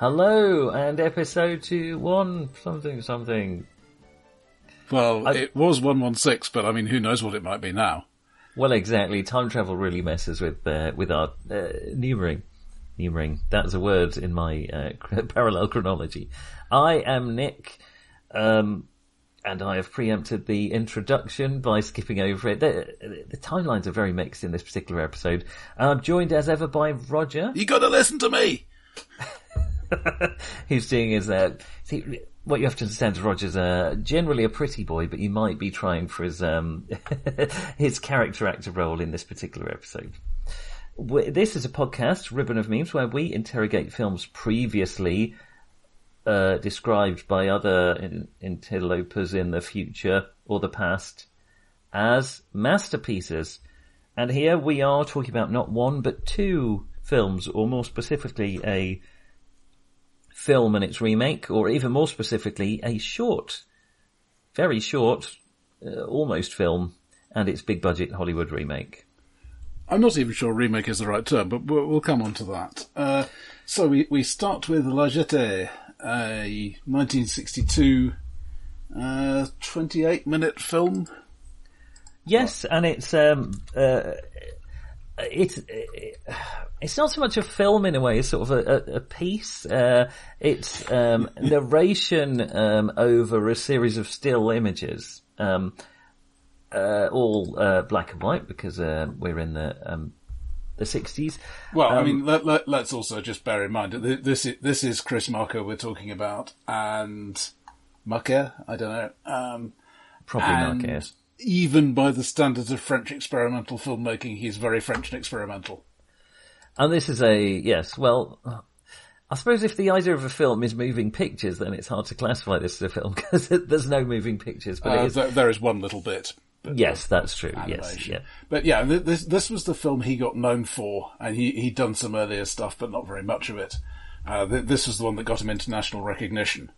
Hello, and episode two, one, something, something. Well, I- it was 116, but I mean, who knows what it might be now? Well, exactly. Time travel really messes with uh, with our uh, numbering. Numbering. That's a word in my uh, parallel chronology. I am Nick, um, and I have preempted the introduction by skipping over it. The, the timelines are very mixed in this particular episode. I'm joined as ever by Roger, You gotta listen to me! He's doing his. Uh, see, what you have to understand is Roger's uh, generally a pretty boy, but you might be trying for his um, his character actor role in this particular episode. This is a podcast, Ribbon of Memes, where we interrogate films previously uh, described by other in- interlopers in the future or the past as masterpieces. And here we are talking about not one but two films, or more specifically, a film and its remake, or even more specifically, a short, very short, uh, almost film and its big budget Hollywood remake. I'm not even sure remake is the right term, but we'll, we'll come on to that. Uh, so we, we start with La Jetée, a 1962 uh, 28 minute film. Yes, and it's um uh it's it's not so much a film in a way; it's sort of a, a, piece. Uh, it's um, narration um, over a series of still images, um, uh, all uh, black and white because uh, we're in the um, the sixties. Well, I mean, let, let, let's also just bear in mind that this is, this is Chris Marker we're talking about, and Marker, I don't know. Um, Probably and Marquez. Even by the standards of French experimental filmmaking, he's very French and experimental. And this is a yes. Well, I suppose if the idea of a film is moving pictures, then it's hard to classify this as a film because there's no moving pictures. But Uh, is. there, there is one little bit. Yes, that's true. Yes, animation. yeah. But yeah, this this was the film he got known for, and he he'd done some earlier stuff, but not very much of it. Uh, th- this was the one that got him international recognition.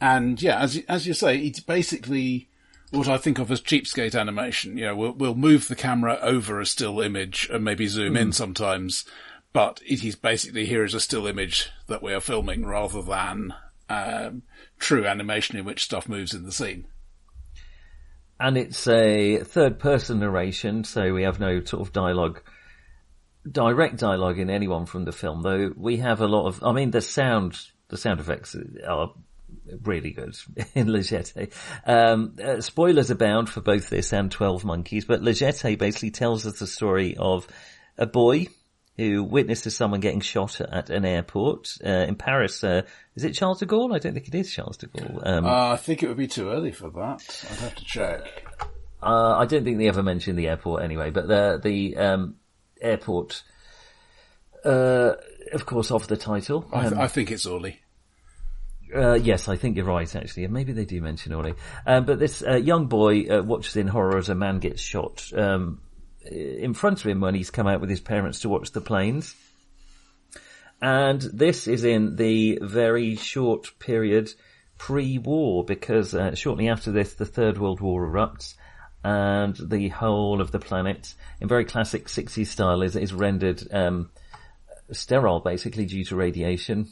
And yeah, as as you say, it's basically what I think of as cheapskate animation. You know, we'll we'll move the camera over a still image and maybe zoom in sometimes, but it is basically here is a still image that we are filming rather than um, true animation in which stuff moves in the scene. and it's a third person narration, so we have no sort of dialogue, direct dialogue in anyone from the film, though we have a lot of, I mean, the sound, the sound effects are really good in Le Jetée. Um, uh, spoilers abound for both this and 12 Monkeys, but Le Jetée basically tells us the story of a boy who witnesses someone getting shot at an airport uh, in Paris. Uh, is it Charles de Gaulle? I don't think it is Charles de Gaulle. Um, Uh, I think it would be too early for that. I'd have to check. Uh, I don't think they ever mentioned the airport anyway, but the the um, airport, uh, of course, of the title. I, th- Um, I think it's Orly. Uh, yes, I think you're right, actually, and maybe they do mention Orly. Um, but this uh, young boy uh, watches in horror as a man gets shot um, in front of him when he's come out with his parents to watch the planes. And this is in the very short period pre-war, because uh, shortly after this, the Third World War erupts, and the whole of the planet, in very classic 60s style, is, is rendered um, sterile, basically, due to radiation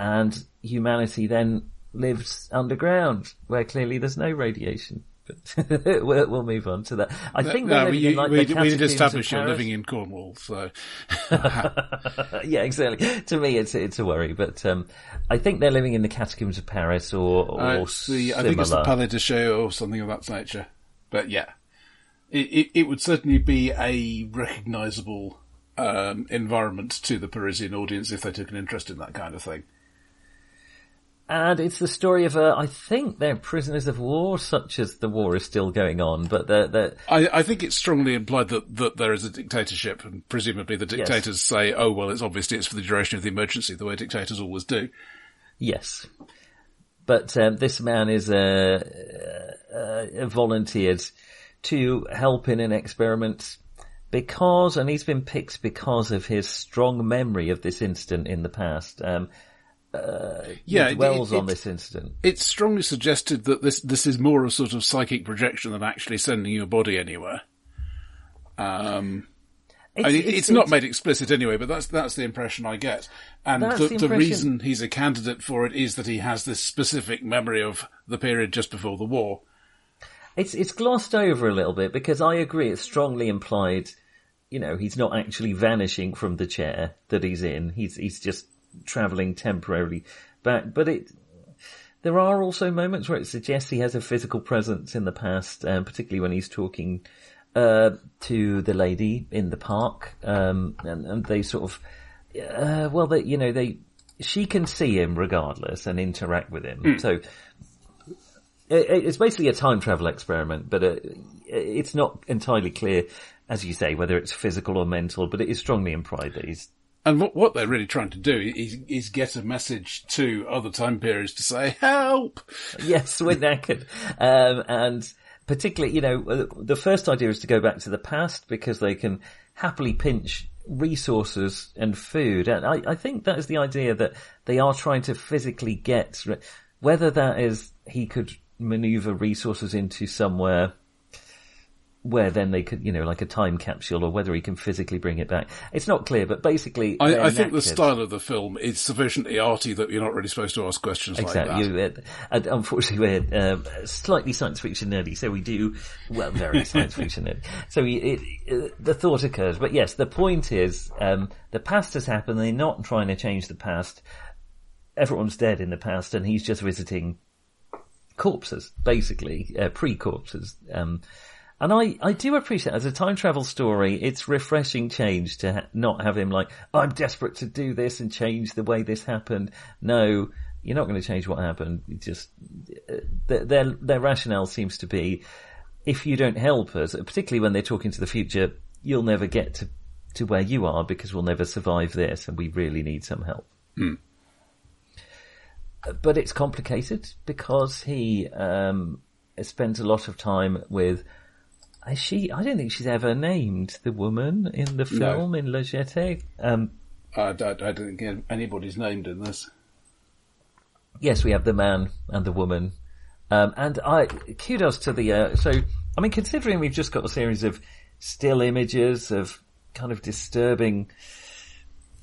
and humanity then lives underground where clearly there's no radiation. But we'll, we'll move on to that. I think they're No, we, in like we, we did establish you're living in Cornwall, so yeah, exactly. To me, it's it's a worry, but um, I think they're living in the catacombs of Paris or, or uh, the, I think it's the Palais de Chaillot or something of that nature. But yeah, it, it, it would certainly be a recognisable um, environment to the Parisian audience if they took an interest in that kind of thing. And it's the story of, uh, I think they're prisoners of war, such as the war is still going on, but they're, they're I, I think it's strongly implied that, that there is a dictatorship, and presumably the dictators say, "Oh well, it's obviously it's for the duration of the emergency," the way dictators always do. Yes. But um, this man is a uh, volunteered to help in an experiment because, and he's been picked because of his strong memory of this incident in the past. Um, uh, Yeah, he it- dwells it- on this incident. It's strongly suggested that this this is more a sort of psychic projection than actually sending your body anywhere. Um, I mean, it's, not made explicit anyway, but that's that's the impression I get. And the, the the reason he's a candidate for it is that he has this specific memory of the period just before the war. It's it's glossed over a little bit because I agree it's strongly implied. You know, he's not actually vanishing from the chair that he's in. He's he's just travelling temporarily back. But it there are also moments where it suggests he has a physical presence in the past, um, particularly when he's talking uh, to the lady in the park, um, and, and they sort of, uh, well, they you know they she can see him regardless and interact with him. So it- it's basically a time travel experiment, but uh, it's not entirely clear, as you say, whether it's physical or mental. But it is strongly implied that he's And what, what they're really trying to do is, is get a message to other time periods to say, help! yes, we're knackered, um, and particularly, you know, uh, the first idea is to go back to the past because they can happily pinch resources and food, and I, I think that is the idea that they are trying to physically get, whether that is he could maneuver resources into somewhere where then they could, you know, like a time capsule, or whether he can physically bring it back. It's not clear, but basically, I, I think the style of the film is sufficiently arty that you're not really supposed to ask questions Exactly. like that. Uh, and unfortunately, we're um, slightly science fiction nerdy, so we do well, very science fiction nerdy. So we, it, uh, the thought occurs, but yes, the point is um, the past has happened. They're not trying to change the past. Everyone's dead in the past, and he's just visiting corpses, basically uh, pre-corpses. Um, and I, I do appreciate as a time travel story, it's refreshing change to ha- not have him like, I'm desperate to do this and change the way this happened. No, you're not going to change what happened. You just, uh, their, their, their rationale seems to be, if you don't help us, particularly when they're talking to the future, you'll never get to, to where you are because we'll never survive this and we really need some help. But it's complicated because he, um, spends a lot of time with, she, I don't think she's ever named the woman in the No. film in La Jetée. Um, I, don't- I don't think anybody's named in this. yes, we have the man and the woman. Um, and I, kudos to the, uh, so, I mean, considering we've just got a series of still images of kind of disturbing,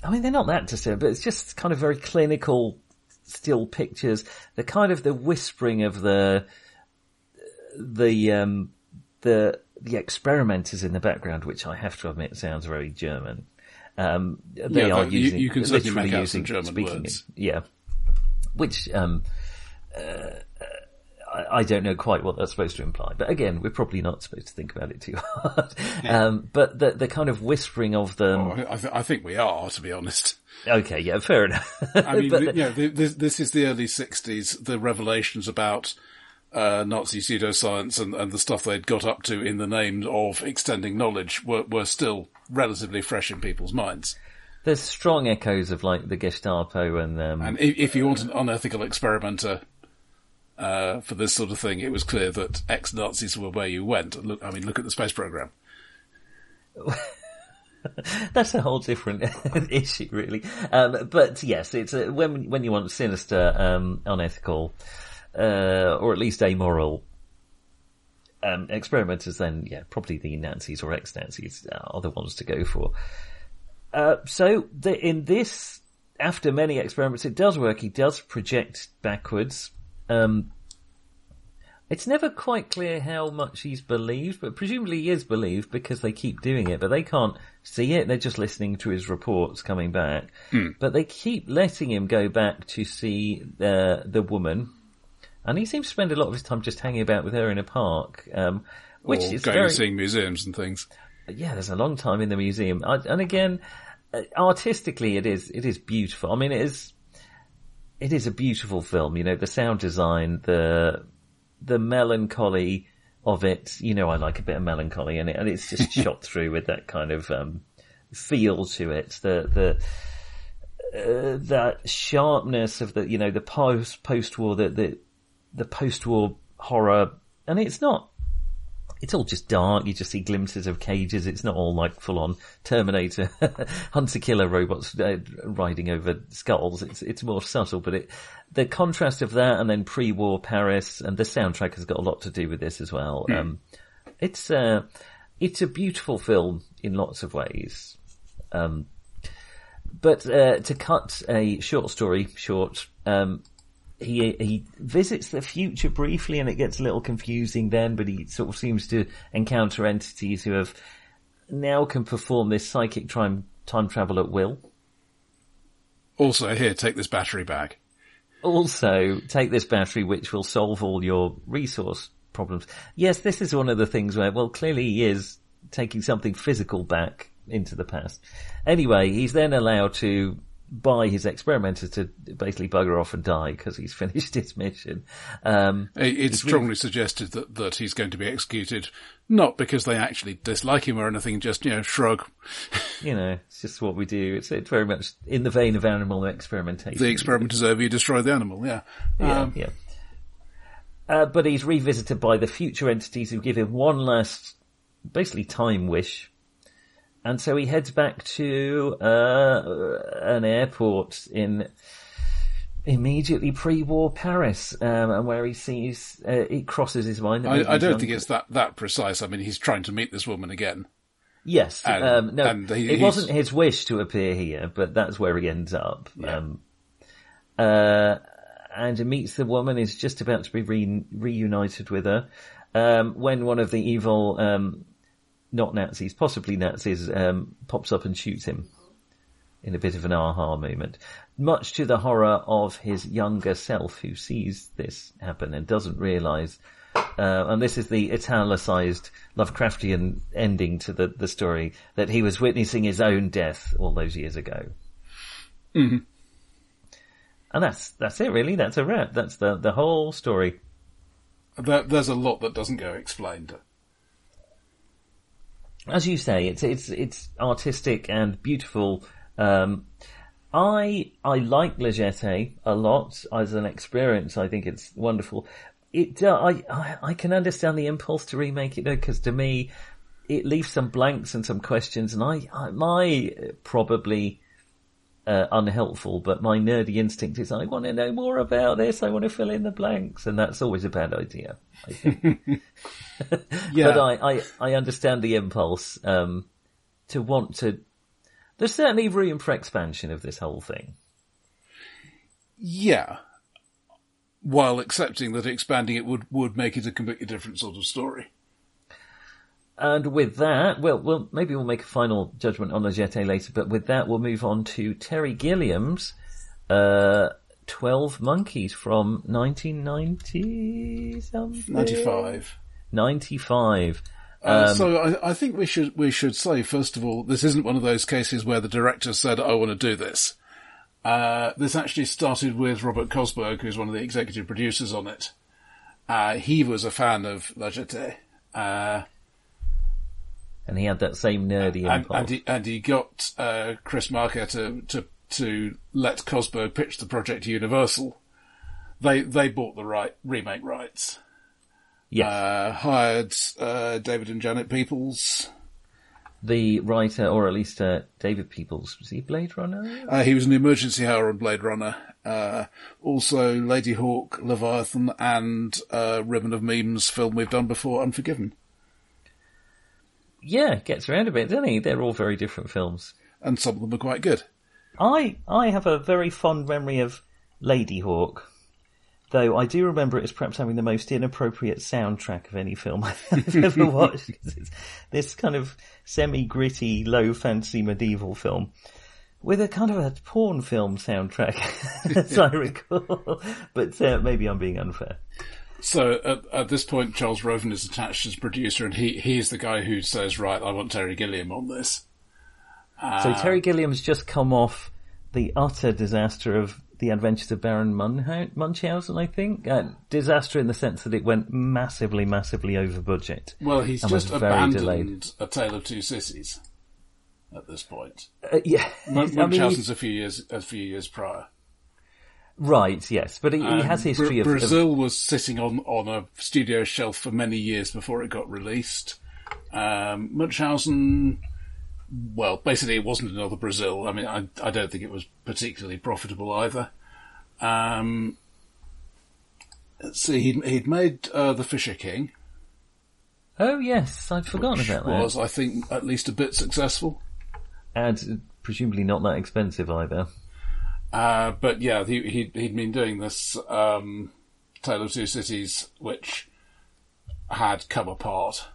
I mean, they're not that disturbing, but it's just kind of very clinical still pictures. The kind of the whispering of the, the, um, the, the experimenters in the background, which I have to admit sounds very German. Um, they Yeah, are you- using, you can certainly literally make out using some German speaking words. it. Yeah. Which, um, I, I don't know quite what that's supposed to imply, but again, we're probably not supposed to think about it too hard. Um, but the the kind of whispering of them. Oh, I, I th- I think we are, to be honest. Okay, yeah, fair enough. I mean, But the, you know, the, this, this is the early 60s. The revelations about uh, Nazi pseudoscience and, and the stuff they'd got up to in the name of extending knowledge were, were still relatively fresh in people's minds. there's strong echoes of like the Gestapo and um, And if, if you want an unethical experimenter uh, for this sort of thing, it was clear that ex-Nazis were where you went. Look, I mean, look at the space program. that's a whole different issue, really. Um, but yes, it's a, when when you want sinister, um, unethical, uh, or at least amoral um, experimenters, then yeah, probably the Nazis or ex-Nazis are the ones to go for. Uh, so the, in this, after many experiments, it does work. He does project backwards. Um, it's never quite clear how much he's believed, but presumably he is believed because they keep doing it, but they can't see it. They're just listening to his reports coming back. But they keep letting him go back to see uh, the woman. And he seems to spend a lot of his time just hanging about with her in a park, um, which or is going very, and seeing museums and things. yeah, there's a long time in the museum, I, and again, uh, artistically, it is it is beautiful. I mean, it is it is a beautiful film. You know, the sound design, the the melancholy of it. You know, I like a bit of melancholy in it, and it's just shot through with that kind of um, feel to it. The the uh, that sharpness of the you know the post post war the the the post war horror and it's not. It's all just dark. You just see glimpses of cages. It's not all like full on Terminator hunter killer robots uh, riding over skulls. It's it's more subtle, but it the contrast of that and then pre-war Paris and the soundtrack has got a lot to do with this as well. Hmm. Um, it's uh, it's a beautiful film in lots of ways. Um, but uh, to cut a short story short, um, he he visits the future briefly, and it gets a little confusing then. But he sort of seems to encounter entities who have now can perform this psychic time time travel at will. Also, here, take this battery bag. Also, take this battery, which will solve all your resource problems. Yes, this is one of the things where, well, clearly he is taking something physical back into the past. Anyway, he's then allowed to buy his experimenters to basically bugger off and die because he's finished his mission. Um, It's strongly suggested that, that he's going to be executed, not because they actually dislike him or anything, just, you know, shrug. you know, it's just what we do. It's, it's very much in the vein of animal experimentation. The experiment is over, you destroy the animal, yeah. Yeah, Um, yeah. Uh, but he's revisited by the future entities who give him one last, basically time wish. And so he heads back to, uh, an airport in immediately pre-war Paris, um, and where he sees, uh, it crosses his mind. that I, I don't think it's that, that precise. I mean, he's trying to meet this woman again. Yes, And- um, no, he- it he's- wasn't his wish to appear here, but that's where he ends up. Um, uh, and he meets the woman, is just about to be re- reunited with her, um, when one of the evil, um, not Nazis, possibly Nazis, um, pops up and shoots him in a bit of an aha moment. Much to the horror of his younger self who sees this happen and doesn't realise uh, and this is the italicized Lovecraftian ending to the, the story that he was witnessing his own death all those years ago. Mm-hmm. And that's that's it, really. That's a wrap. That's the the whole story. There, there's a lot that doesn't go explained. As you say, it's it's it's artistic and beautiful. Um, I I like Le Jetée a lot as an experience. I think it's wonderful. It uh, I, I I can understand the impulse to remake it though, because to me, it leaves some blanks and some questions. And I, I my probably uh, unhelpful, but my nerdy instinct is I want to know more about this. I want to fill in the blanks, and that's always a bad idea. I. Yeah. But I, I, I understand the impulse um, to want to. There's certainly room for expansion of this whole thing. Yeah. While accepting that expanding it would, would make it a completely different sort of story. And with that, well, well, maybe we'll make a final judgment on the Jetée later, but with that, we'll move on to Terry Gilliam's uh, 12 Monkeys from 1990 something? 95. 95. Uh, so I, I think we should we should say first of all, this isn't one of those cases where the director said, "I want to do this." Uh, this actually started with Robert Kosberg, who's one of the executive producers on it. Uh, he was a fan of La Jetée, uh, And he had that same nerdy and, impulse. and he and he got uh, Chris Marker to, to to let Kosberg pitch the project to Universal. They they bought the right remake rights. yes. Uh, hired uh, David and Janet Peoples. the writer, or at least uh, David Peoples, was he Blade Runner? Uh, he was an emergency hour on Blade Runner. Uh, also Ladyhawke, Leviathan, and uh, Ribbon of Memes film we've done before, Unforgiven. Yeah, gets around a bit, doesn't he? They're all very different films. And some of them are quite good. I I have a very fond memory of Ladyhawke, though I do remember it as perhaps having the most inappropriate soundtrack of any film I've ever watched. it's this kind of semi-gritty, low fantasy medieval film with a kind of a porn film soundtrack, as I recall. But uh, maybe I'm being unfair. So at, at this point, Charles Roven is attached as producer, and he he's the guy who says, "Right, I want Terry Gilliam on this." So Terry Gilliam's just come off the utter disaster of the Adventures of Baron Munchausen, I think. Uh, disaster in the sense that it went massively, massively over budget. Well, he's just very abandoned delayed. A Tale of Two Cities at this point. Uh, yeah, Mun- I mean, Munchausen's a few years a few years prior. Right, yes, but he, he has Bra- history of, of Brazil was sitting on, on a studio shelf for many years before it got released. Um, Munchausen, well, basically it wasn't another Brazil. I mean, I, I don't think it was particularly profitable either. Um, let's see, he'd, he'd made uh, The Fisher King, Oh yes, I'd forgotten about that. was, I think, at least a bit successful. And presumably not that expensive either. Uh, but yeah, he, he'd, he'd been doing this um, Tale of Two Cities, which had come apart.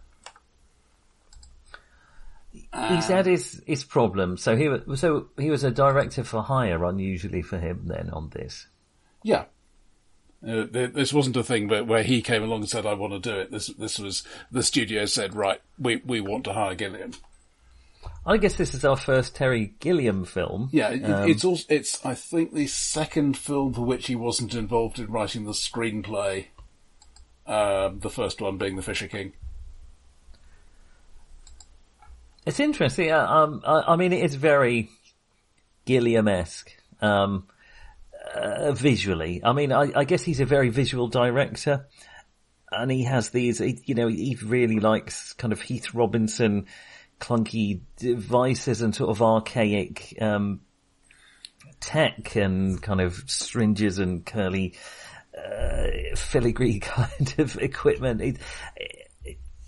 He's had his, his problems. So he was so he was a director for hire, unusually for him. Then on this, Yeah. Uh, th- this wasn't a thing where, where he came along and said, "I want to do it." This this was the studio said, "Right, we we want to hire Gilliam." I guess this is our first Terry Gilliam film. Yeah, it, Um, it's also it's I think the second film for which he wasn't involved in writing the screenplay. Um, the first one being The Fisher King. It's interesting. uh, Um, I, I mean, it's very Gilliam-esque um, uh, visually. I mean, I, I guess he's a very visual director, and he has these. he- You know, he really likes kind of Heath Robinson clunky devices and sort of archaic um, tech and kind of stringes and curly uh, filigree kind of equipment. It,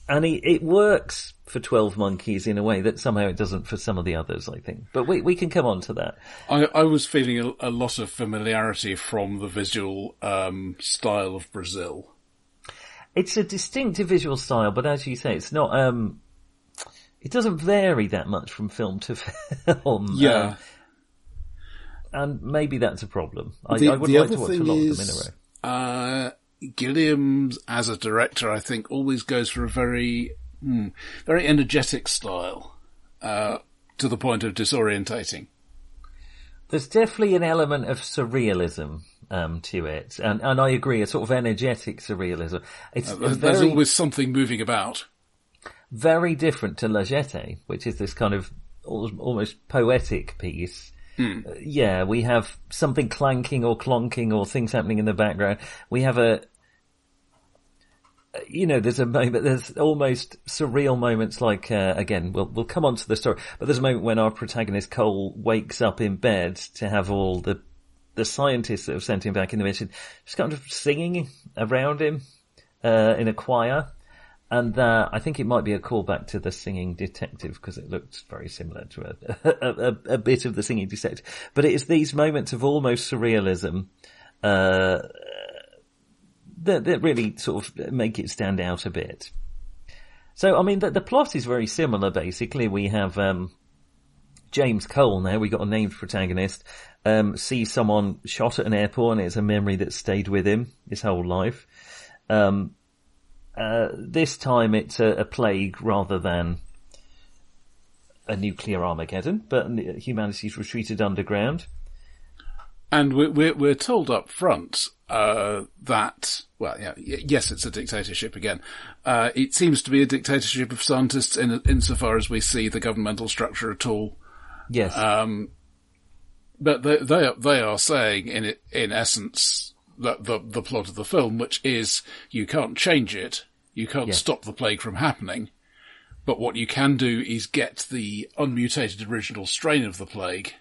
and he, it works for 12 Monkeys in a way that somehow it doesn't for some of the others, I think. But we, we can come on to that. I, I was feeling a, a lot of familiarity from the visual um, style of Brazil. It's a distinctive visual style, but as you say, it's not, um, it doesn't vary that much from film to film. Yeah. Um, and maybe that's a problem. I, The- I would like to watch a lot is, of them in a row. Uh, Gilliam's as a director, I think, always goes for a very, hmm, very energetic style, uh, to the point of disorientating. There's definitely an element of surrealism um, to it, and and I agree, a sort of energetic surrealism. It's Uh, There's there's always something moving about. Very different to La Jetée, which is this kind of almost poetic piece. Uh, yeah, we have something clanking or clonking or things happening in the background. We have a, you know, there's a moment, there's almost surreal moments like, uh, again, we'll, we'll come on to the story, but there's a moment when our protagonist Cole wakes up in bed to have all the, the scientists that have sent him back in the mission just kind of singing around him, uh, in a choir. And uh, I think it might be a callback to the singing detective because it looks very similar to a, a, a, a bit of the singing detective. But it is these moments of almost surrealism uh, that, that really sort of make it stand out a bit. So, I mean, the, the plot is very similar. Basically, we have um, James Cole now. We got a named protagonist. Um, sees someone shot at an airport, and it's a memory that stayed with him his whole life. Um, uh, this time it's a, a plague rather than a nuclear Armageddon, but humanity's retreated underground. And we're, we're, we're told up front, uh, that, well, yeah, yes, it's a dictatorship again. Uh, it seems to be a dictatorship of scientists in, insofar as we see the governmental structure at all. Yes, But they, they are, they are saying in in essence, that the, the plot of the film, which is you can't change it, you can't Yes. stop the plague from happening, but what you can do is get the unmutated original strain of the plague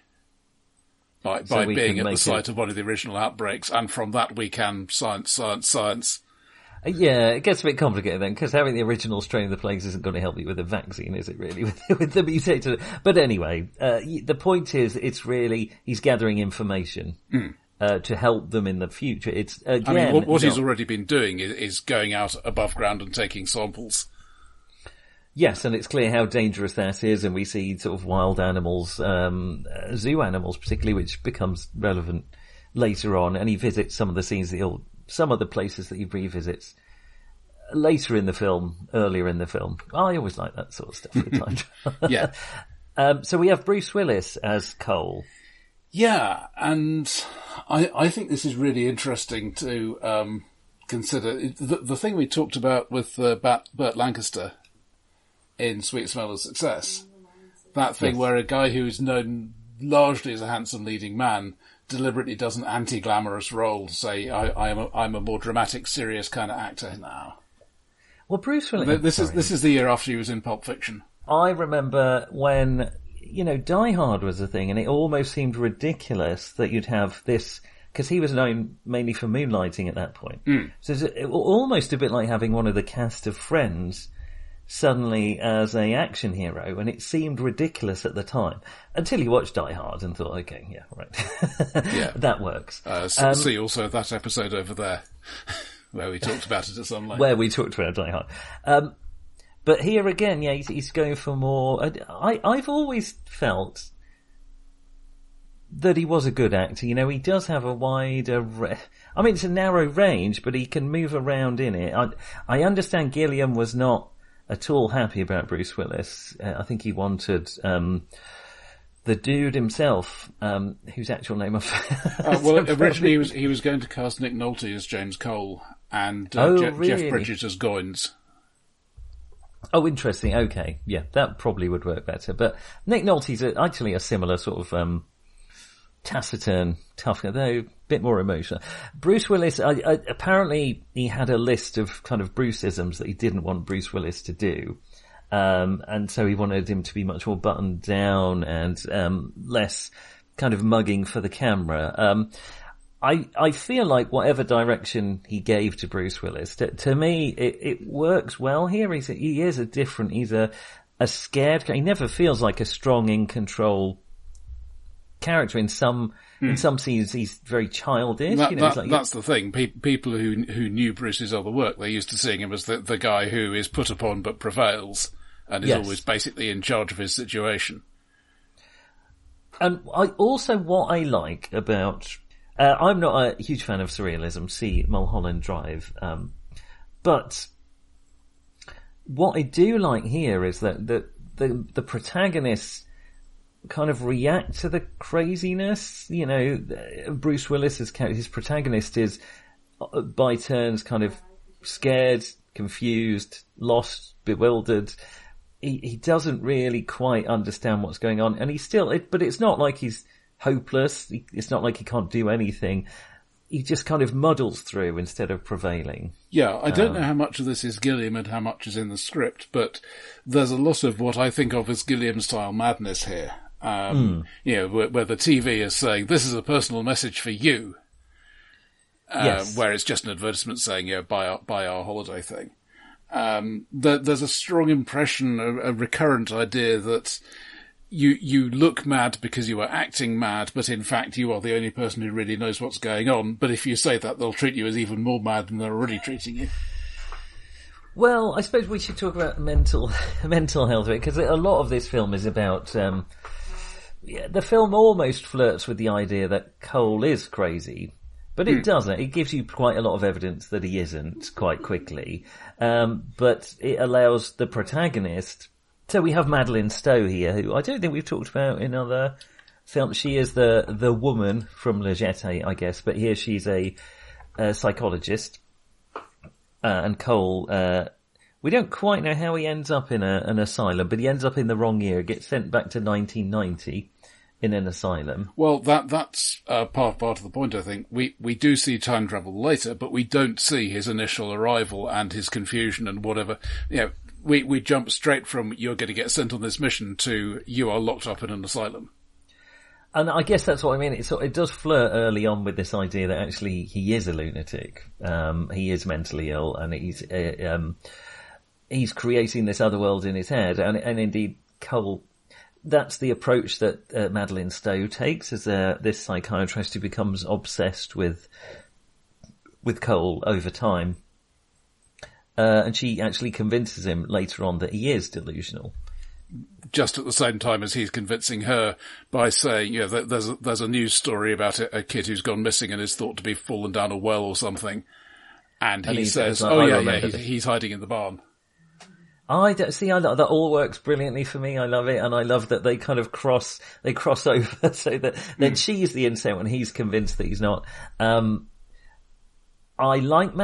by, So by being at the site it- of one of the original outbreaks, and from that we can science, science, science. Uh, yeah, it gets a bit complicated then because having the original strain of the plagues isn't going to help you with the vaccine, is it? Really, with, with the mutated. But anyway, uh, the point is, it's really he's gathering information uh, to help them in the future. It's again. I mean, what, what he's already been doing is, is going out above ground and taking samples. Yes, and it's clear how dangerous that is, and we see sort of wild animals, um, uh, zoo animals particularly, which becomes relevant later on. And he visits some of the scenes that he'll, some of the places that he revisits later in the film, earlier in the film. I always like that sort of stuff with time travel. Yeah. um, so we have Bruce Willis as Cole. Yeah, and I I think this is really interesting to um, consider. The, the thing we talked about with uh, Bat, Burt Lancaster in Sweet Smell of Success, that thing Yes. where a guy who is known largely as a handsome leading man deliberately does an anti-glamorous role to say I, I am a, I'm a more dramatic, serious kind of actor now. Well, Bruce Willis. This is this is the year after he was in Pulp Fiction. I remember when you know Die Hard was a thing, and it almost seemed ridiculous that you'd have this because he was known mainly for moonlighting at that point. Mm. So it's almost a bit like having one of the cast of Friends suddenly as a action hero, and it seemed ridiculous at the time until you watched Die Hard and thought, okay, yeah, right, yeah, that works. Uh, um, see also that episode over there where we talked about it at some length. Where we talked about Die Hard. Um, but here again, yeah, he's, he's going for more. I, I've always felt that he was a good actor. You know, he does have a wider. Re- I mean, it's a narrow range, but he can move around in it. I, I understand Gilliam was not at all happy about Bruce Willis. Uh, I think he wanted um, the dude himself, um, whose actual name I've. uh, well, originally he was he was going to cast Nick Nolte as James Cole and uh, oh, Je- really? Jeff Bridges as Goines. Oh, interesting. Okay, yeah, that probably would work better. But Nick Nolte's actually a similar sort of um, taciturn, tough though a bit more emotional. Bruce Willis, I, I, apparently he had a list of kind of Bruceisms that he didn't want Bruce Willis to do. Um, and so he wanted him to be much more buttoned down and, um, less kind of mugging for the camera. Um, I, I feel like whatever direction he gave to Bruce Willis, to, to me, it, it works well here. He's a, he is a different, he's a, a scared, he never feels like a strong in control character in some in hmm. some scenes he's very childish. That, you know, that, like, that's the thing. Pe- people who who knew Bruce's other work, they're used to seeing him as the the guy who is put upon but prevails and is yes. always basically in charge of his situation. And I also what I like about uh, I'm not a huge fan of surrealism. See Mulholland Drive, um, but what I do like here is that the the, the protagonist kind of react to the craziness. You know, Bruce Willis's character, his protagonist is uh, by turns kind of scared, confused, lost, bewildered. He, he doesn't really quite understand what's going on and he's still, it, but it's not like he's hopeless. It's not like he can't do anything. He just kind of muddles through instead of prevailing. Yeah, I don't um, know how much of this is Gilliam and how much is in the script, but there's a lot of what I think of as Gilliam style madness here. Um, mm. You know, where, where, the TV is saying, this is a personal message for you. Uh, yes. Where it's just an advertisement saying, you know, buy our, buy our holiday thing. Um, the, there's a strong impression, a, a, recurrent idea that you, you look mad because you are acting mad, but in fact you are the only person who really knows what's going on. But if you say that, they'll treat you as even more mad than they're already treating you. Well, I suppose we should talk about mental mental health because a lot of this film is about um, yeah, the film almost flirts with the idea that Cole is crazy, but it mm. doesn't. It gives you quite a lot of evidence that he isn't quite quickly. Um, but it allows the protagonist. So we have Madeleine Stowe here, who I don't think we've talked about in other films. She is the the woman from Le Jetée, I guess, but here she's a, a psychologist, uh, and Cole. Uh, we don't quite know how he ends up in a, an asylum, but he ends up in the wrong year, gets sent back to 1990 in an asylum. Well, that that's uh, part part of the point. I think we we do see time travel later, but we don't see his initial arrival and his confusion and whatever. You know, we we jump straight from you're going to get sent on this mission to you are locked up in an asylum. And I guess that's what I mean. It, so it does flirt early on with this idea that actually he is a lunatic. Um, he is mentally ill, and he's uh, um, he's creating this other world in his head. And and indeed, Cole that's the approach that uh, Madeleine Stowe takes as uh, this psychiatrist who becomes obsessed with with Cole over time. Uh, and she actually convinces him later on that he is delusional. Just at the same time as he's convincing her by saying, you know, there's a, there's a news story about a, a, kid who's gone missing and is thought to be fallen down a well or something. And, and he, he says, "Oh yeah, yeah, he's, he's hiding in the barn." I don't, see. I that all works brilliantly for me. I love it, and I love that they kind of cross they cross over so that then mm. she's the insane when he's convinced that he's not. Um, I like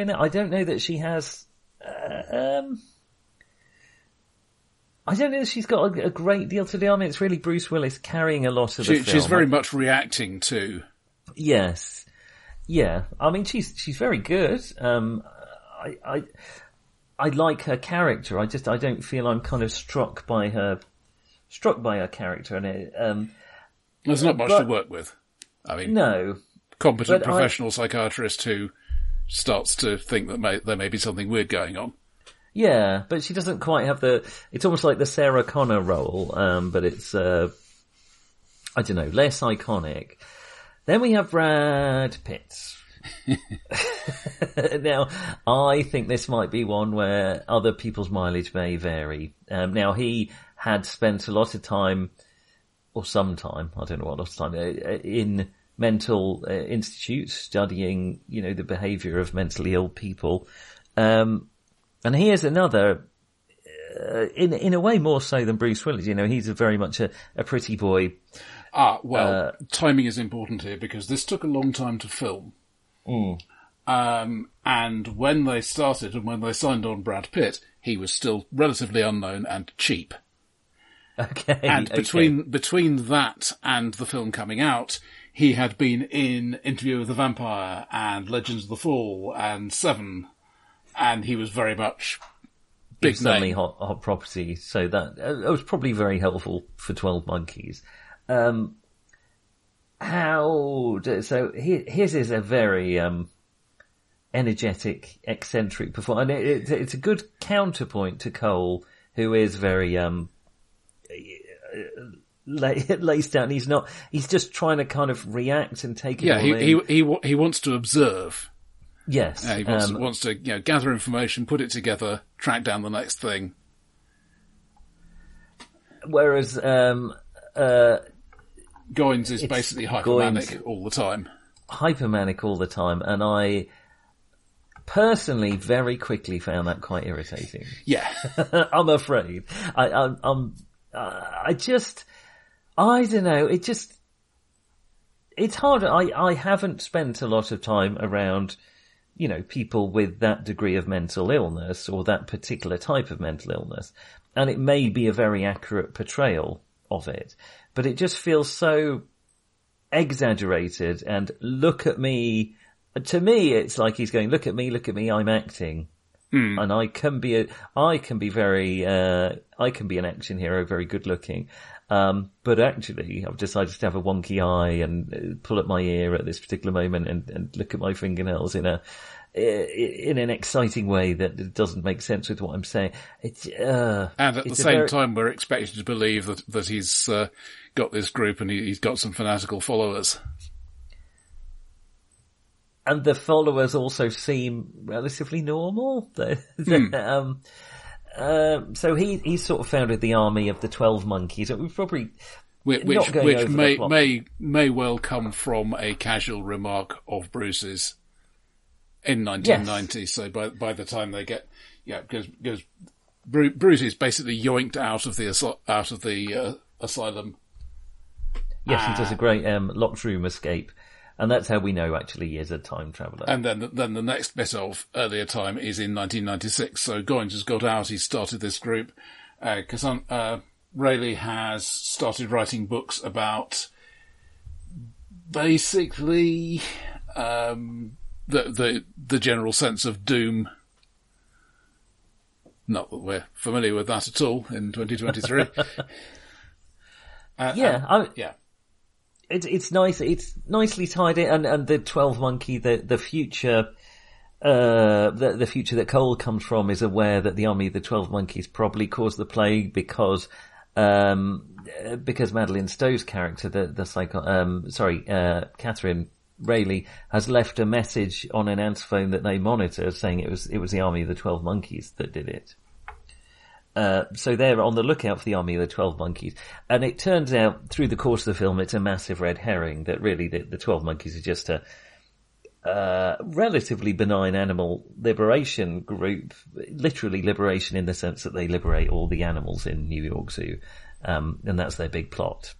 in it. I don't know that she has. Uh, um, I don't know if she's got a, a great deal to do. I mean, it's really Bruce Willis carrying a lot of She, the film. she's very much reacting to. Yes. Yeah. I mean, she's, she's very good. Um, I, I, I like her character. I just, I don't feel I'm kind of struck by her, struck by her character. And it, um, There's not much But- to work with. I mean, no. Competent but I- professional psychiatrist who starts to think that may, there may be something weird going on. Yeah, but she doesn't quite have the. It's almost like the Sarah Connor role, um, but it's uh, I don't know, less iconic. Then we have Brad Pitt. now, I think this might be one where other people's mileage may vary. Um, now, he had spent a lot of time, or some time, I don't know what lot of time, uh, in mental uh, institutes studying, you know, the behaviour of mentally ill people. Um, and here's another, uh, in in a way more so than Bruce Willis. You know, he's a very much a, a pretty boy. Ah, well, Uh, timing is important here because this took a long time to film. Mm. Um, and when they started and when they signed on Brad Pitt, he was still relatively unknown and cheap. Okay, And okay. between between that and the film coming out, he had been in Interview with the Vampire and Legends of the Fall and Seven, and he was very much big suddenly name. hot, hot property. So that, uh, was probably very helpful for Twelve Monkeys. Um, how do, so? Here, his is a very um, energetic, eccentric performance, and it, it, it's a good counterpoint to Cole, who is very um, lay, lays down. He's not. He's just trying to kind of react and take it. Yeah, he, he he he wants to observe. yes, Yeah, he wants, um, wants to you know gather information, put it together, track down the next thing. whereas um, uh, Goines is basically hypermanic Goines. all the time. hypermanic all the time, and I personally very quickly found that quite irritating. Yeah, I'm afraid. I, I'm, I'm uh, I just, I don't know. It just, it's hard. I, I haven't spent a lot of time around, you know, people with that degree of mental illness or that particular type of mental illness. And it may be a very accurate portrayal of it, but it just feels so exaggerated and look at me. To me, it's like he's going, look at me, look at me, I'm acting and I can be a, I can be very, uh, I can be an action hero, very good looking. Um, but actually, I've decided to have a wonky eye and uh, pull at my ear at this particular moment and, and look at my fingernails in a, in an exciting way that doesn't make sense with what I'm saying. It's, uh, and at the same very- time, we're expected to believe that that he's uh, got this group and he, he's got some fanatical followers. and the followers also seem relatively normal. They- um, um, so he he sort of founded the army of the Twelve Monkeys. We've probably Which, which, which may may may well come from a casual remark of Bruce's in 1990. So by by the time they get yeah, because because Bruce is basically yoinked out of the out of the uh, asylum. Yes, he Ah. does a great um, locked room escape, and that's how we know actually he is a time traveller. And then, then the next bit of earlier time is in 1996. So Goines has got out. He started this group. Because uh, uh, Railly has started writing books about basically um, the the the general sense of doom. Not that we're familiar with that at all in 2023. Uh, yeah, uh, I, yeah. It's it's nice. It's nicely tied in, and and the Twelve Monkey, the the future. Uh, the, the future that Cole comes from is aware that the army of the Twelve Monkeys probably caused the plague because, um, because Madeleine Stowe's character, the, the psycho, um, sorry, uh, Kathryn Railly has left a message on an answerphone that they monitor saying it was, it was the army of the Twelve Monkeys that did it. Uh, so they're on the lookout for the army of the Twelve Monkeys, and it turns out through the course of the film, it's a massive red herring that really the, the Twelve Monkeys are just a uh, relatively benign animal liberation group, literally liberation in the sense that they liberate all the animals in New York Zoo, um, and that's their big plot.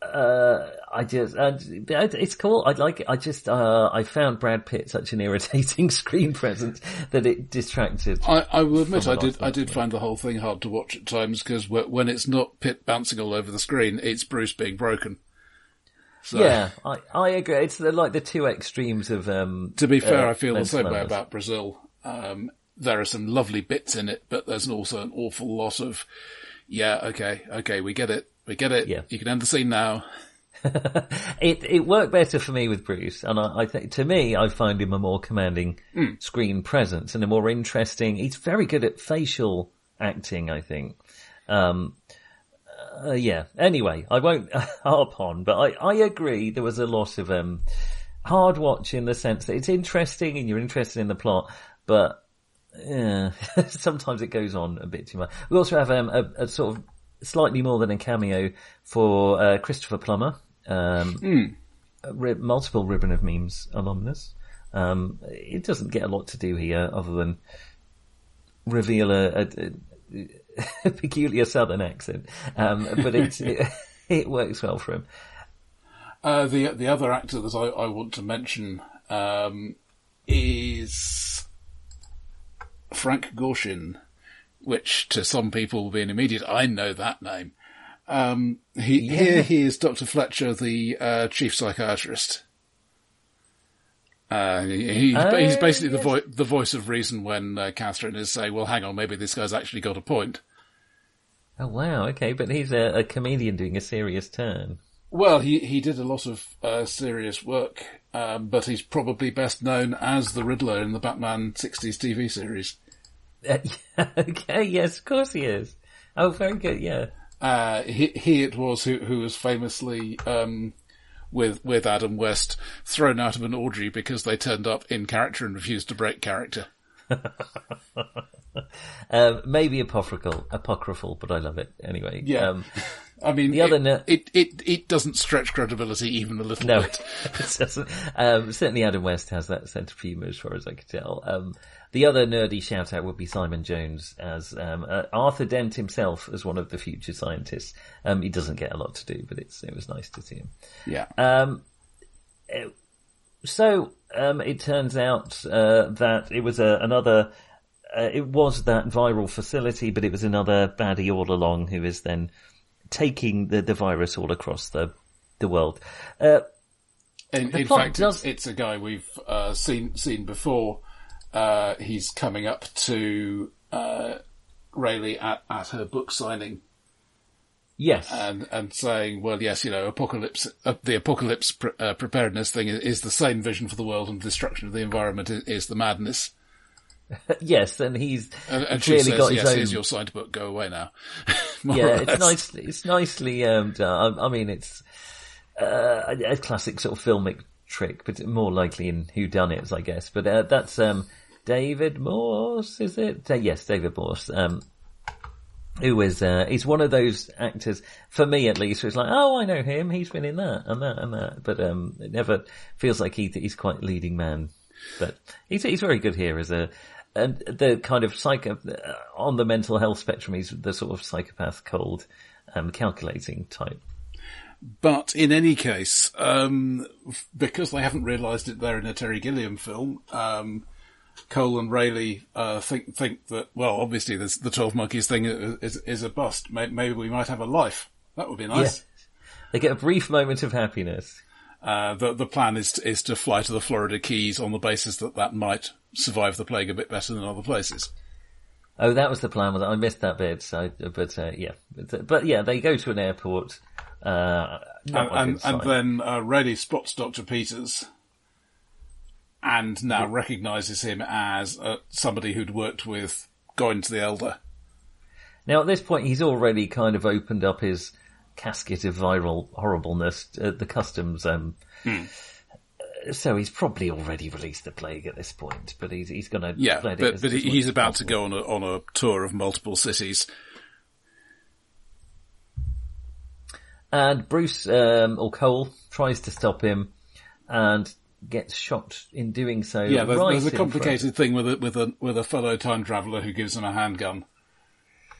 Uh, uh, I just, uh, it's cool. I like it. I just, uh, I found Brad Pitt such an irritating screen presence that it distracted. I, I will admit, I did, I did find the whole thing hard to watch at times because when it's not Pitt bouncing all over the screen, it's Bruce being broken. So, yeah, I, I agree. It's the, like the two extremes of. Um, to be fair, uh, I feel the same way about Brazil. Um, there are some lovely bits in it, but there's also an awful lot of, yeah, okay, okay, we get it, we get it. Yeah. You can end the scene now. it it worked better for me with Bruce, and I, I think to me, I find him a more commanding mm. screen presence and a more interesting. He's very good at facial acting, I think. Um, uh, yeah. Anyway, I won't harp on, but I, I agree. There was a lot of um, hard watch in the sense that it's interesting and you're interested in the plot, but yeah, sometimes it goes on a bit too much. We also have um, a, a, sort of slightly more than a cameo for uh, Christopher Plummer, um, mm. multiple ribbon of memes alumnus. Um, it doesn't get a lot to do here other than reveal a, a, a peculiar southern accent, um, but it, it works well for him. Uh, the the other actor that I, I want to mention um, is Frank Gorshin, which to some people will be an immediate. I know that name. Um, he, yeah. Here he is Dr. Fletcher, the uh, chief psychiatrist. Uh, he, he's basically yes. the, vo- the voice of reason when uh, Kathryn is saying, well, hang on, maybe this guy's actually got a point. Oh, wow, okay, but he's a, a comedian doing a serious turn. Well, he, he did a lot of uh, serious work, um, but he's probably best known as the Riddler in the Batman 60s TV series. Uh, yeah, okay, yes, of course he is. Oh, very good, yeah. Uh, he, he it was who, who was famously, um, with, with Adam West thrown out of an orgy because they turned up in character and refused to break character. um, maybe apocryphal, apocryphal, but I love it anyway. Yeah. Um, I mean, the it, other it, it it doesn't stretch credibility even a little no, bit. it doesn't. Um, certainly, Adam West has that sense of humour, as far as I can tell. The other nerdy shout out would be Simon Jones as um, uh, Arthur Dent himself as one of the future scientists. Um, he doesn't get a lot to do, but it's it was nice to see him. Yeah. Um, it, so um, it turns out uh, that it was a, another. Uh, it was that viral facility, but it was another baddie all along who is then taking the, the virus all across the the world. Uh, in, in fact, does... it's, it's, a guy we've uh, seen seen before. Uh, he's coming up to uh, Railly at, at her book signing. Yes, and and saying, well, yes, you know, apocalypse, uh, the apocalypse pre- uh, preparedness thing is, is, the same vision for the world, and destruction of the environment is, is the madness. yes, and he's and, and clearly says, got his yes, own. Here's your signed book. Go away now. yeah, it's nicely, it's nicely um, done. I, I mean, it's uh, a, a, classic sort of filmic trick, but more likely in Who Done It, I guess. But uh, that's um, David Morse, is it? Uh, yes, David Morse. Um, who is uh, he's one of those actors for me at least who's like oh I know him he's been in that and that and that but um it never feels like he he's quite leading man but he's he's very good here as a and the kind of psycho uh, on the mental health spectrum, he's the sort of psychopath, cold, um, calculating type. But in any case, um, because they haven't realised it, they're in a Terry Gilliam film. Um, Cole and Railly uh, think think that well, obviously, the Twelve Monkeys thing is is a bust. Maybe we might have a life. That would be nice. Yeah. They get a brief moment of happiness. Uh, the the plan is to, is to fly to the Florida Keys on the basis that that might survive the plague a bit better than other places. Oh, that was the plan. I missed that bit. So, but uh, yeah, but, but, yeah, they go to an airport. Uh, and, and, and, then uh, Railly spots Doctor Peters, and now yeah. recognizes him as uh, somebody who'd worked with Goines the Elder. Now, at this point, he's already kind of opened up his casket of viral horribleness at the customs. Um, hmm so he's probably already released the plague at this point, but he's he's going to yeah, but but he's about to go on a on a tour of multiple cities. And Bruce um, or Cole tries to stop him, and gets shot in doing so. Yeah, there's, right there's a complicated thing with a with a with a fellow time traveler who gives him a handgun,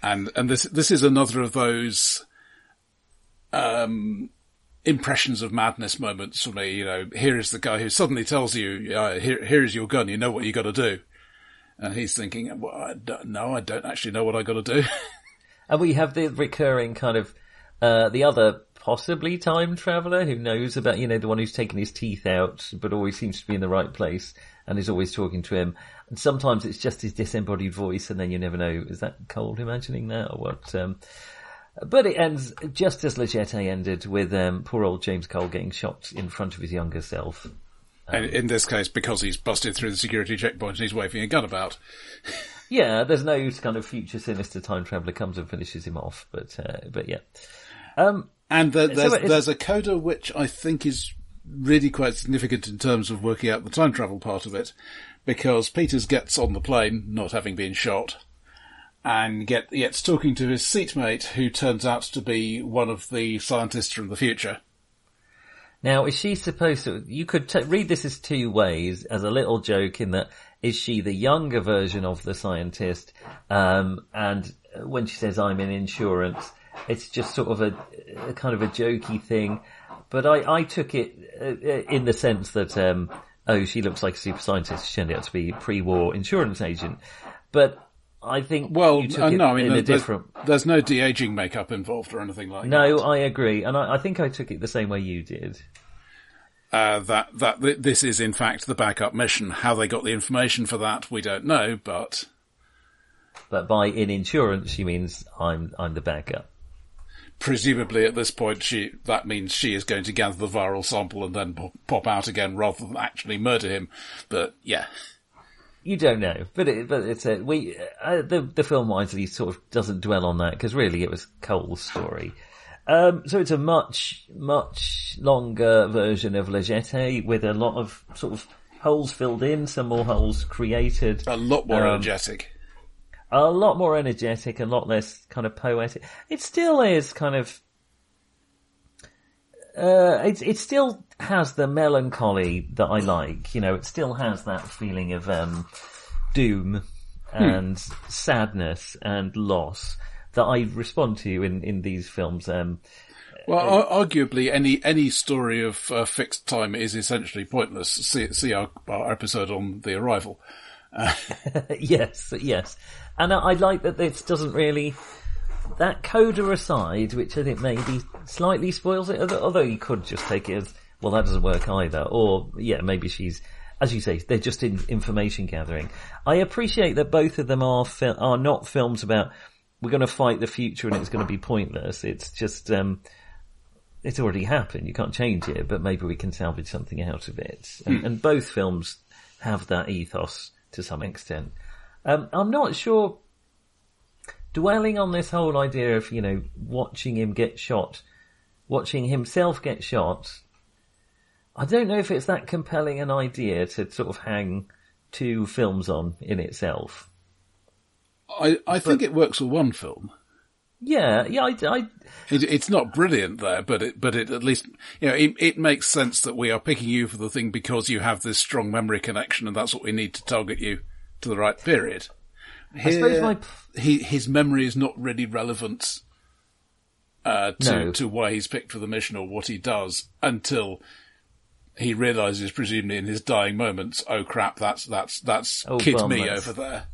and and this this is another of those um, impressions of madness moments for me. You know, here is the guy who suddenly tells you, uh, "Here, here is your gun. You know what you got to do," and he's thinking, well, I "No, I don't actually know what I got to do." and we have the recurring kind of uh, the other possibly time traveler who knows about, you know, the one who's taken his teeth out, but always seems to be in the right place and is always talking to him. And sometimes it's just his disembodied voice, and then you never know, is that Cole imagining that or what? Um, but it ends just as La Jetée ended with um, poor old James Cole getting shot in front of his younger self. Um, and in this case, because he's busted through the security checkpoint and he's waving a gun about. yeah, there's no kind of future sinister time traveler comes and finishes him off, but uh, but yeah. Um, and the, there's so there's a coda which I think is really quite significant in terms of working out the time travel part of it, because Peters gets on the plane, not having been shot, and get, gets talking to his seatmate, who turns out to be one of the scientists from the future. Now, is she supposed to? You could t- read this as two ways, as a little joke in that is she the younger version of the scientist? Um, and when she says I'm in insurance, it's just sort of a, a kind of a jokey thing. But I, I took it uh, in the sense that, um, oh, she looks like a super scientist. She turned out to be pre-war insurance agent. But I think well, uh, no, I mean, there's, different... there's, no de aging makeup involved or anything like no, that. No, I agree, and I, I, think I took it the same way you did. Uh, that that th- this is in fact the backup mission. How they got the information for that, we don't know, but but by in insurance, she means I'm I'm the backup presumably at this point she that means she is going to gather the viral sample and then pop out again rather than actually murder him. But yeah. You don't know, but it, but it's a we uh, the the film wisely sort of doesn't dwell on that because really it was Cole's story. Um, so it's a much much longer version of La Jetée with a lot of sort of holes filled in, some more holes created, a lot more um, energetic a lot more energetic, a lot less kind of poetic. It still is kind of. Uh, it it still has the melancholy that I like. You know, it still has that feeling of um, doom and hmm. sadness and loss that I respond to in in these films. Um, well, uh, arguably, any any story of uh, fixed time is essentially pointless. See, see our, our episode on the arrival. Uh, yes, yes. And I, I like that this doesn't really, that coda aside, which I think maybe slightly spoils it, although you could just take it as, well, that doesn't work either. Or, yeah, maybe she's, as you say, they're just in information gathering. I appreciate that both of them are fil- are not films about we're going to fight the future and it's going to be pointless. It's just um, it's already happened. You can't change it, but maybe we can salvage something out of it. And, hmm. and both films have that ethos to some extent. Um, I'm not sure. Dwelling on this whole idea of you know watching him get shot, watching himself get shot, I don't know if it's that compelling an idea to sort of hang two films on in itself. I I but, think it works for one film. Yeah, yeah, I, I it, it's not brilliant there, but it, but it at least, you know, it, it makes sense that we are picking you for the thing because you have this strong memory connection and that's what we need to target you to the right period. Here, I suppose my... he, his memory is not really relevant uh, to no. to why he's picked for the mission or what he does until he realizes, presumably in his dying moments, oh crap, that's that's that's oh, kid me that's... over there.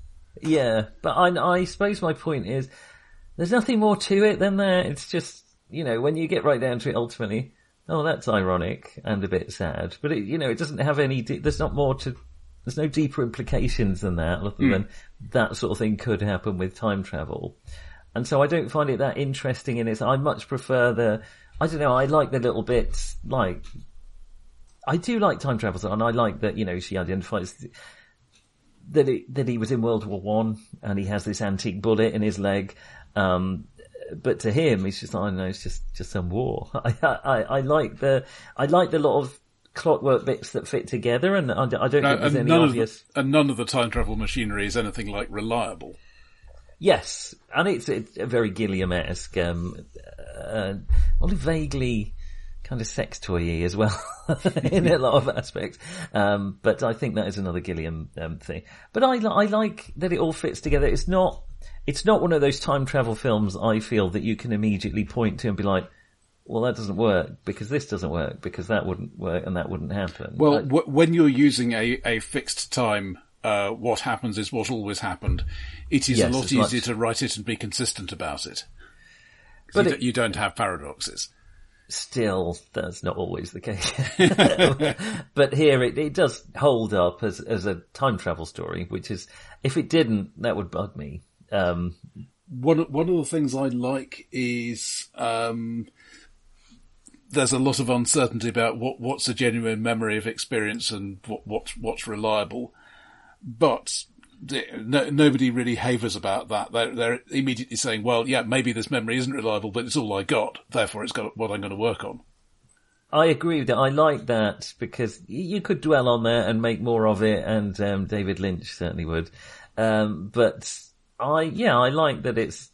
Yeah, but I, I suppose my point is, there's nothing more to it than that. It's just you know when you get right down to it, ultimately, oh that's ironic and a bit sad, but it, you know it doesn't have any. There's not more to there's no deeper implications than that, other mm. than that sort of thing could happen with time travel. And so I don't find it that interesting in its, I much prefer the, I don't know, I like the little bits, like, I do like time travel, and I like that, you know, she identifies that it, that he was in World War One, and he has this antique bullet in his leg, um, but to him, it's just, I don't know, it's just, just some war. I, I, I like the, I like the lot of clockwork bits that fit together, and I, don't think there's any obvious. The, and none of the time travel machinery is anything like reliable. Yes, and it's, it's a very Gilliam-esque, um, uh, only vaguely kind of sex toy as well in a lot of aspects. Um, but I think that is another Gilliam um, thing. But I, I like that it all fits together. It's not, it's not one of those time travel films I feel that you can immediately point to and be like, well, that doesn't work because this doesn't work because that wouldn't work and that wouldn't happen. Well, w- when you're using a, a fixed time, uh, what happens is what always happened. It is Yes, a lot easier much- to write it and be consistent about it. But you, it- d- you don't have paradoxes. still, that's not always the case. but here it, it does hold up as, as a time travel story, which is, if it didn't, that would bug me. Um, One one of the things I like is um, there's a lot of uncertainty about what what's a genuine memory of experience and what what's what's reliable, but no, nobody really havers about that. They're, they're immediately saying, "Well, yeah, maybe this memory isn't reliable, but it's all I got. Therefore, it's got what I'm going to work on." I agree with that. I like that because you could dwell on that and make more of it, and um, David Lynch certainly would. Um, but I, yeah, I like that it's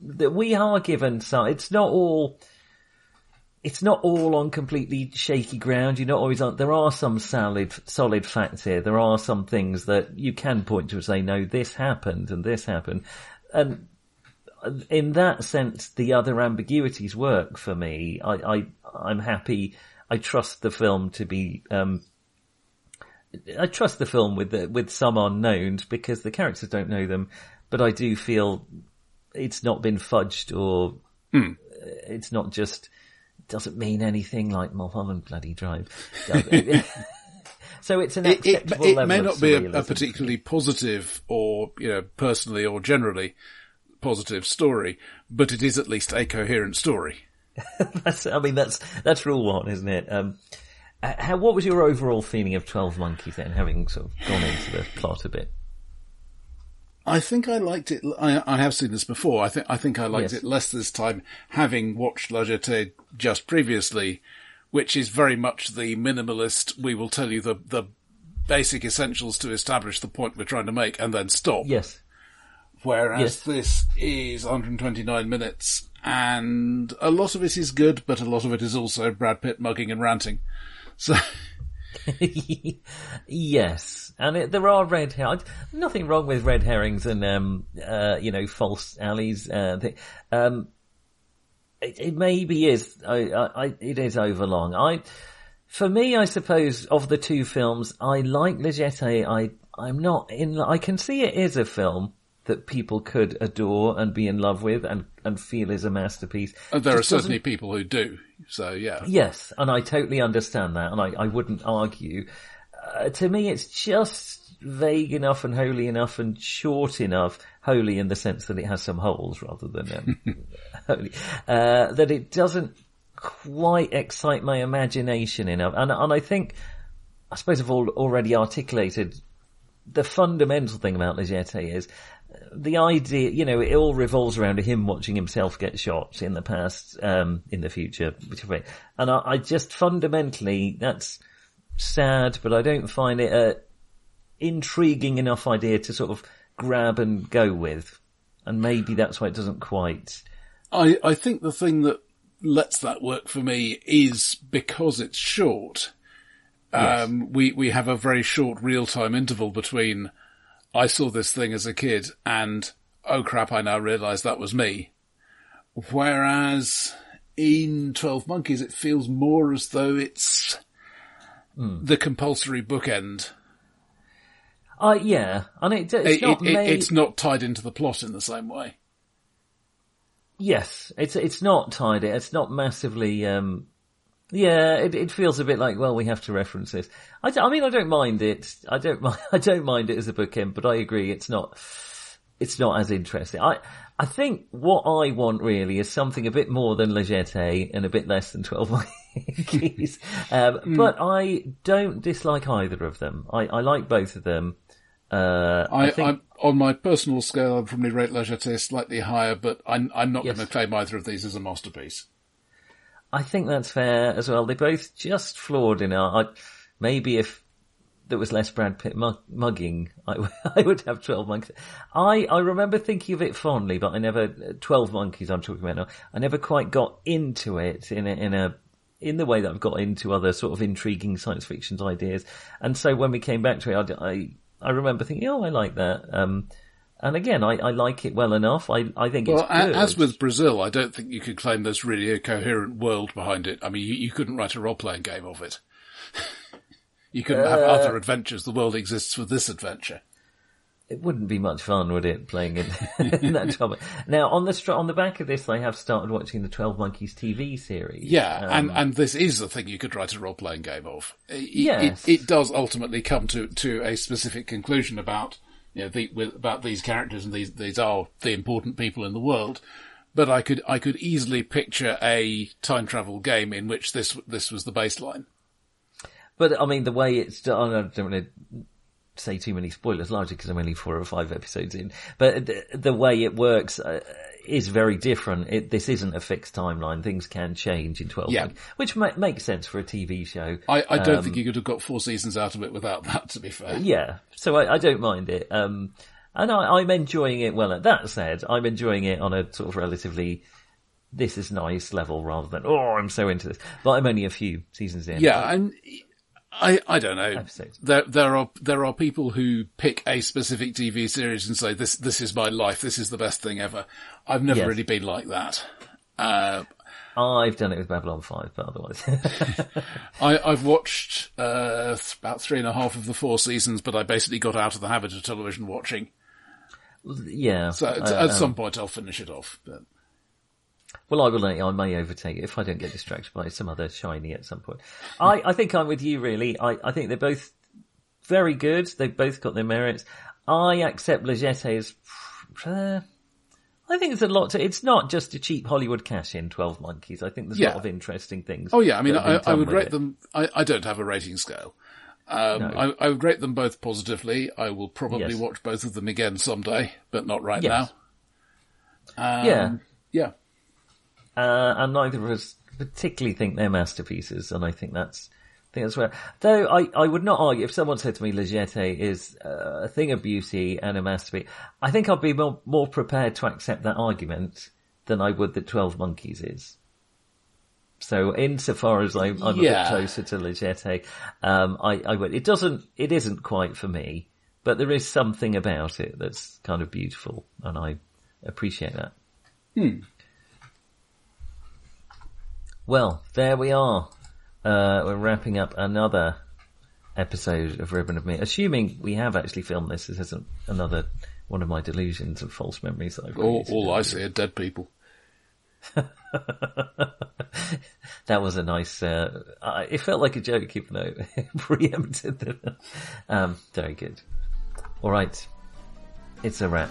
that we are given some. It's not all. It's not all on completely shaky ground. You're not always on. There are some solid, solid facts here. There are some things that you can point to and say, "No, this happened and this happened," and in that sense, the other ambiguities work for me. I, I I'm happy. I trust the film to be. Um, I trust the film with the, with some unknowns because the characters don't know them, but I do feel it's not been fudged or it's not just doesn't mean anything like Mulholland Bloody Drive. so it's an It, it, acceptable it level may of not be a, a particularly positive or you know personally or generally positive story, but it is at least a coherent story. That's, I mean, that's that's rule one, isn't it? Um, uh, how, what was your overall feeling of Twelve Monkeys then, having sort of gone into the plot a bit? I think I liked it. I, I have seen this before. I think I think I liked Yes. it less this time, having watched La Jetée just previously, which is very much the minimalist. We will tell you the the basic essentials to establish the point we're trying to make, and then stop. Yes, Whereas Yes. this is 129 minutes, and a lot of it is good, but a lot of it is also Brad Pitt mugging and ranting. So yes, and it, there are red herrings. Nothing wrong with red herrings and um, uh, you know false alleys. Uh, um, it, it maybe is. I, I, it is overlong. I, for me, I suppose of the two films, I like Le. I, I'm not in. I can see it is a film that people could adore and be in love with and, and feel is a masterpiece. and there are certainly people who do. So yeah, Yes, and I totally understand that, and I, I wouldn't argue. Uh, to me, it's just vague enough and holy enough and short enough, holy in the sense that it has some holes rather than um, holy, uh, that it doesn't quite excite my imagination enough. And, and I think, I suppose I've al- already articulated the fundamental thing about Le Jetée is uh, the idea, you know, it all revolves around him watching himself get shot in the past, um, in the future, which way. And I, I just fundamentally, that's sad, but I don't find it a intriguing enough idea to sort of grab and go with. And maybe that's why it doesn't quite. I, I think the thing that lets that work for me is because it's short. Um, we, we have a very short real time interval between I saw this thing as a kid and oh crap, I now realize that was me. Whereas in 12 Monkeys, it feels more as though it's the compulsory bookend. Uh, yeah, and it, it's It- not it- made. it's not tied into the plot in the same way. Yes, it's it's not tied. It's not massively. Um, yeah, it it feels a bit like well, we have to reference this. I mean, I don't mind it. I don't mind. I don't mind it as a bookend, but I agree, it's not. It's not as interesting. I I think what I want really is something a bit more than Le Jetée and a bit less than Twelve Monkeys. um, But I don't dislike either of them. I, I like both of them. Uh, I, I, think I'm, on my personal scale, I'd probably rate La Jetée slightly higher, but I'm, I'm not Yes. going to claim either of these as a masterpiece. I think that's fair as well. They're both just flawed in art. I, maybe if there was less Brad Pitt mug, mugging, I would have 12 Monkeys. I, I remember thinking of it fondly, but I never, 12 Monkeys I'm talking about now, I never quite got into it in a, in a, in the way that I've got into other sort of intriguing science fiction ideas. And so when we came back to it, I, I, I remember thinking, oh, I like that. Um, And again, I, I like it well enough. I, I think Well, it's a- good. as with Brazil, I don't think you could claim there's really a coherent world behind it. I mean, you, you couldn't write a role-playing game of it. you couldn't have Uh, other adventures. The world exists for this adventure. it wouldn't be much fun, would it, playing in, in that topic? Now, on the str- on the back of this, I have started watching the Twelve Monkeys TV series. Yeah, and, Um, and this is a thing you could write a role-playing game of. It, Yes. it, it does ultimately come to, to a specific conclusion about, you know, the, with, about these characters and these, these are the important people in the world. But I could, I could easily picture a time travel game in which this, this was the baseline. But I mean, the way it's done, I don't want to say too many spoilers, largely because I'm only four or five episodes in. But the, the way it works uh, is very different. It, this isn't a fixed timeline. Things can change in 12 Yeah. months, which ma- makes sense for a TV show. I, I don't Um, think you could have got four seasons out of it without that, to be fair. Yeah, so I, I don't mind it. Um, and I, I'm enjoying it well. That said, I'm enjoying it on a sort of relatively, this is nice level rather than, oh, I'm so into this. But I'm only a few seasons in. Yeah, and I, I don't know. Episodes. There, there are, there are people who pick a specific TV series and say, this, this is my life. This is the best thing ever. I've never Yes. really been like that. Uh, I've done it with Babylon 5, but otherwise. I, I've watched, uh, about three and a half of the four seasons, but I basically got out of the habit of television watching. yeah. So at, at um, some point I'll finish it off. But Well, I will. I may overtake it if I don't get distracted by some other shiny at some point. I, I think I'm with you. Really, I, I think they're both very good. They've both got their merits. I accept La Jetée as. Uh, I think there's a lot to. It's not just a cheap Hollywood cash in. Twelve Monkeys. I think there's a lot of interesting things. Oh yeah, I mean, I, I would rate it. them. I, I don't have a rating scale. Um, No. I, I would rate them both positively. I will probably Yes. watch both of them again someday, but not right Yes. now. Um, Yeah. yeah. Uh, and neither of us particularly think they're masterpieces, and I think that's I think that's where. Though I, I would not argue if someone said to me La Jetée is uh, a thing of beauty and a masterpiece, I think I'd be more, more prepared to accept that argument than I would that Twelve Monkeys is. So insofar as I'm, I'm a bit closer to La Jetée, um, I, I would. It doesn't. It isn't quite for me, but there is something about it that's kind of beautiful, and I appreciate that. Well, there we are. Uh, we're wrapping up another episode of Ribbon of Me. Assuming we have actually filmed this, this isn't another one of my delusions of false memories that I've All, all. I see are dead people. That was a nice, uh, uh, it felt like a joke even though it preempted the, um, very good. Alright. It's a wrap.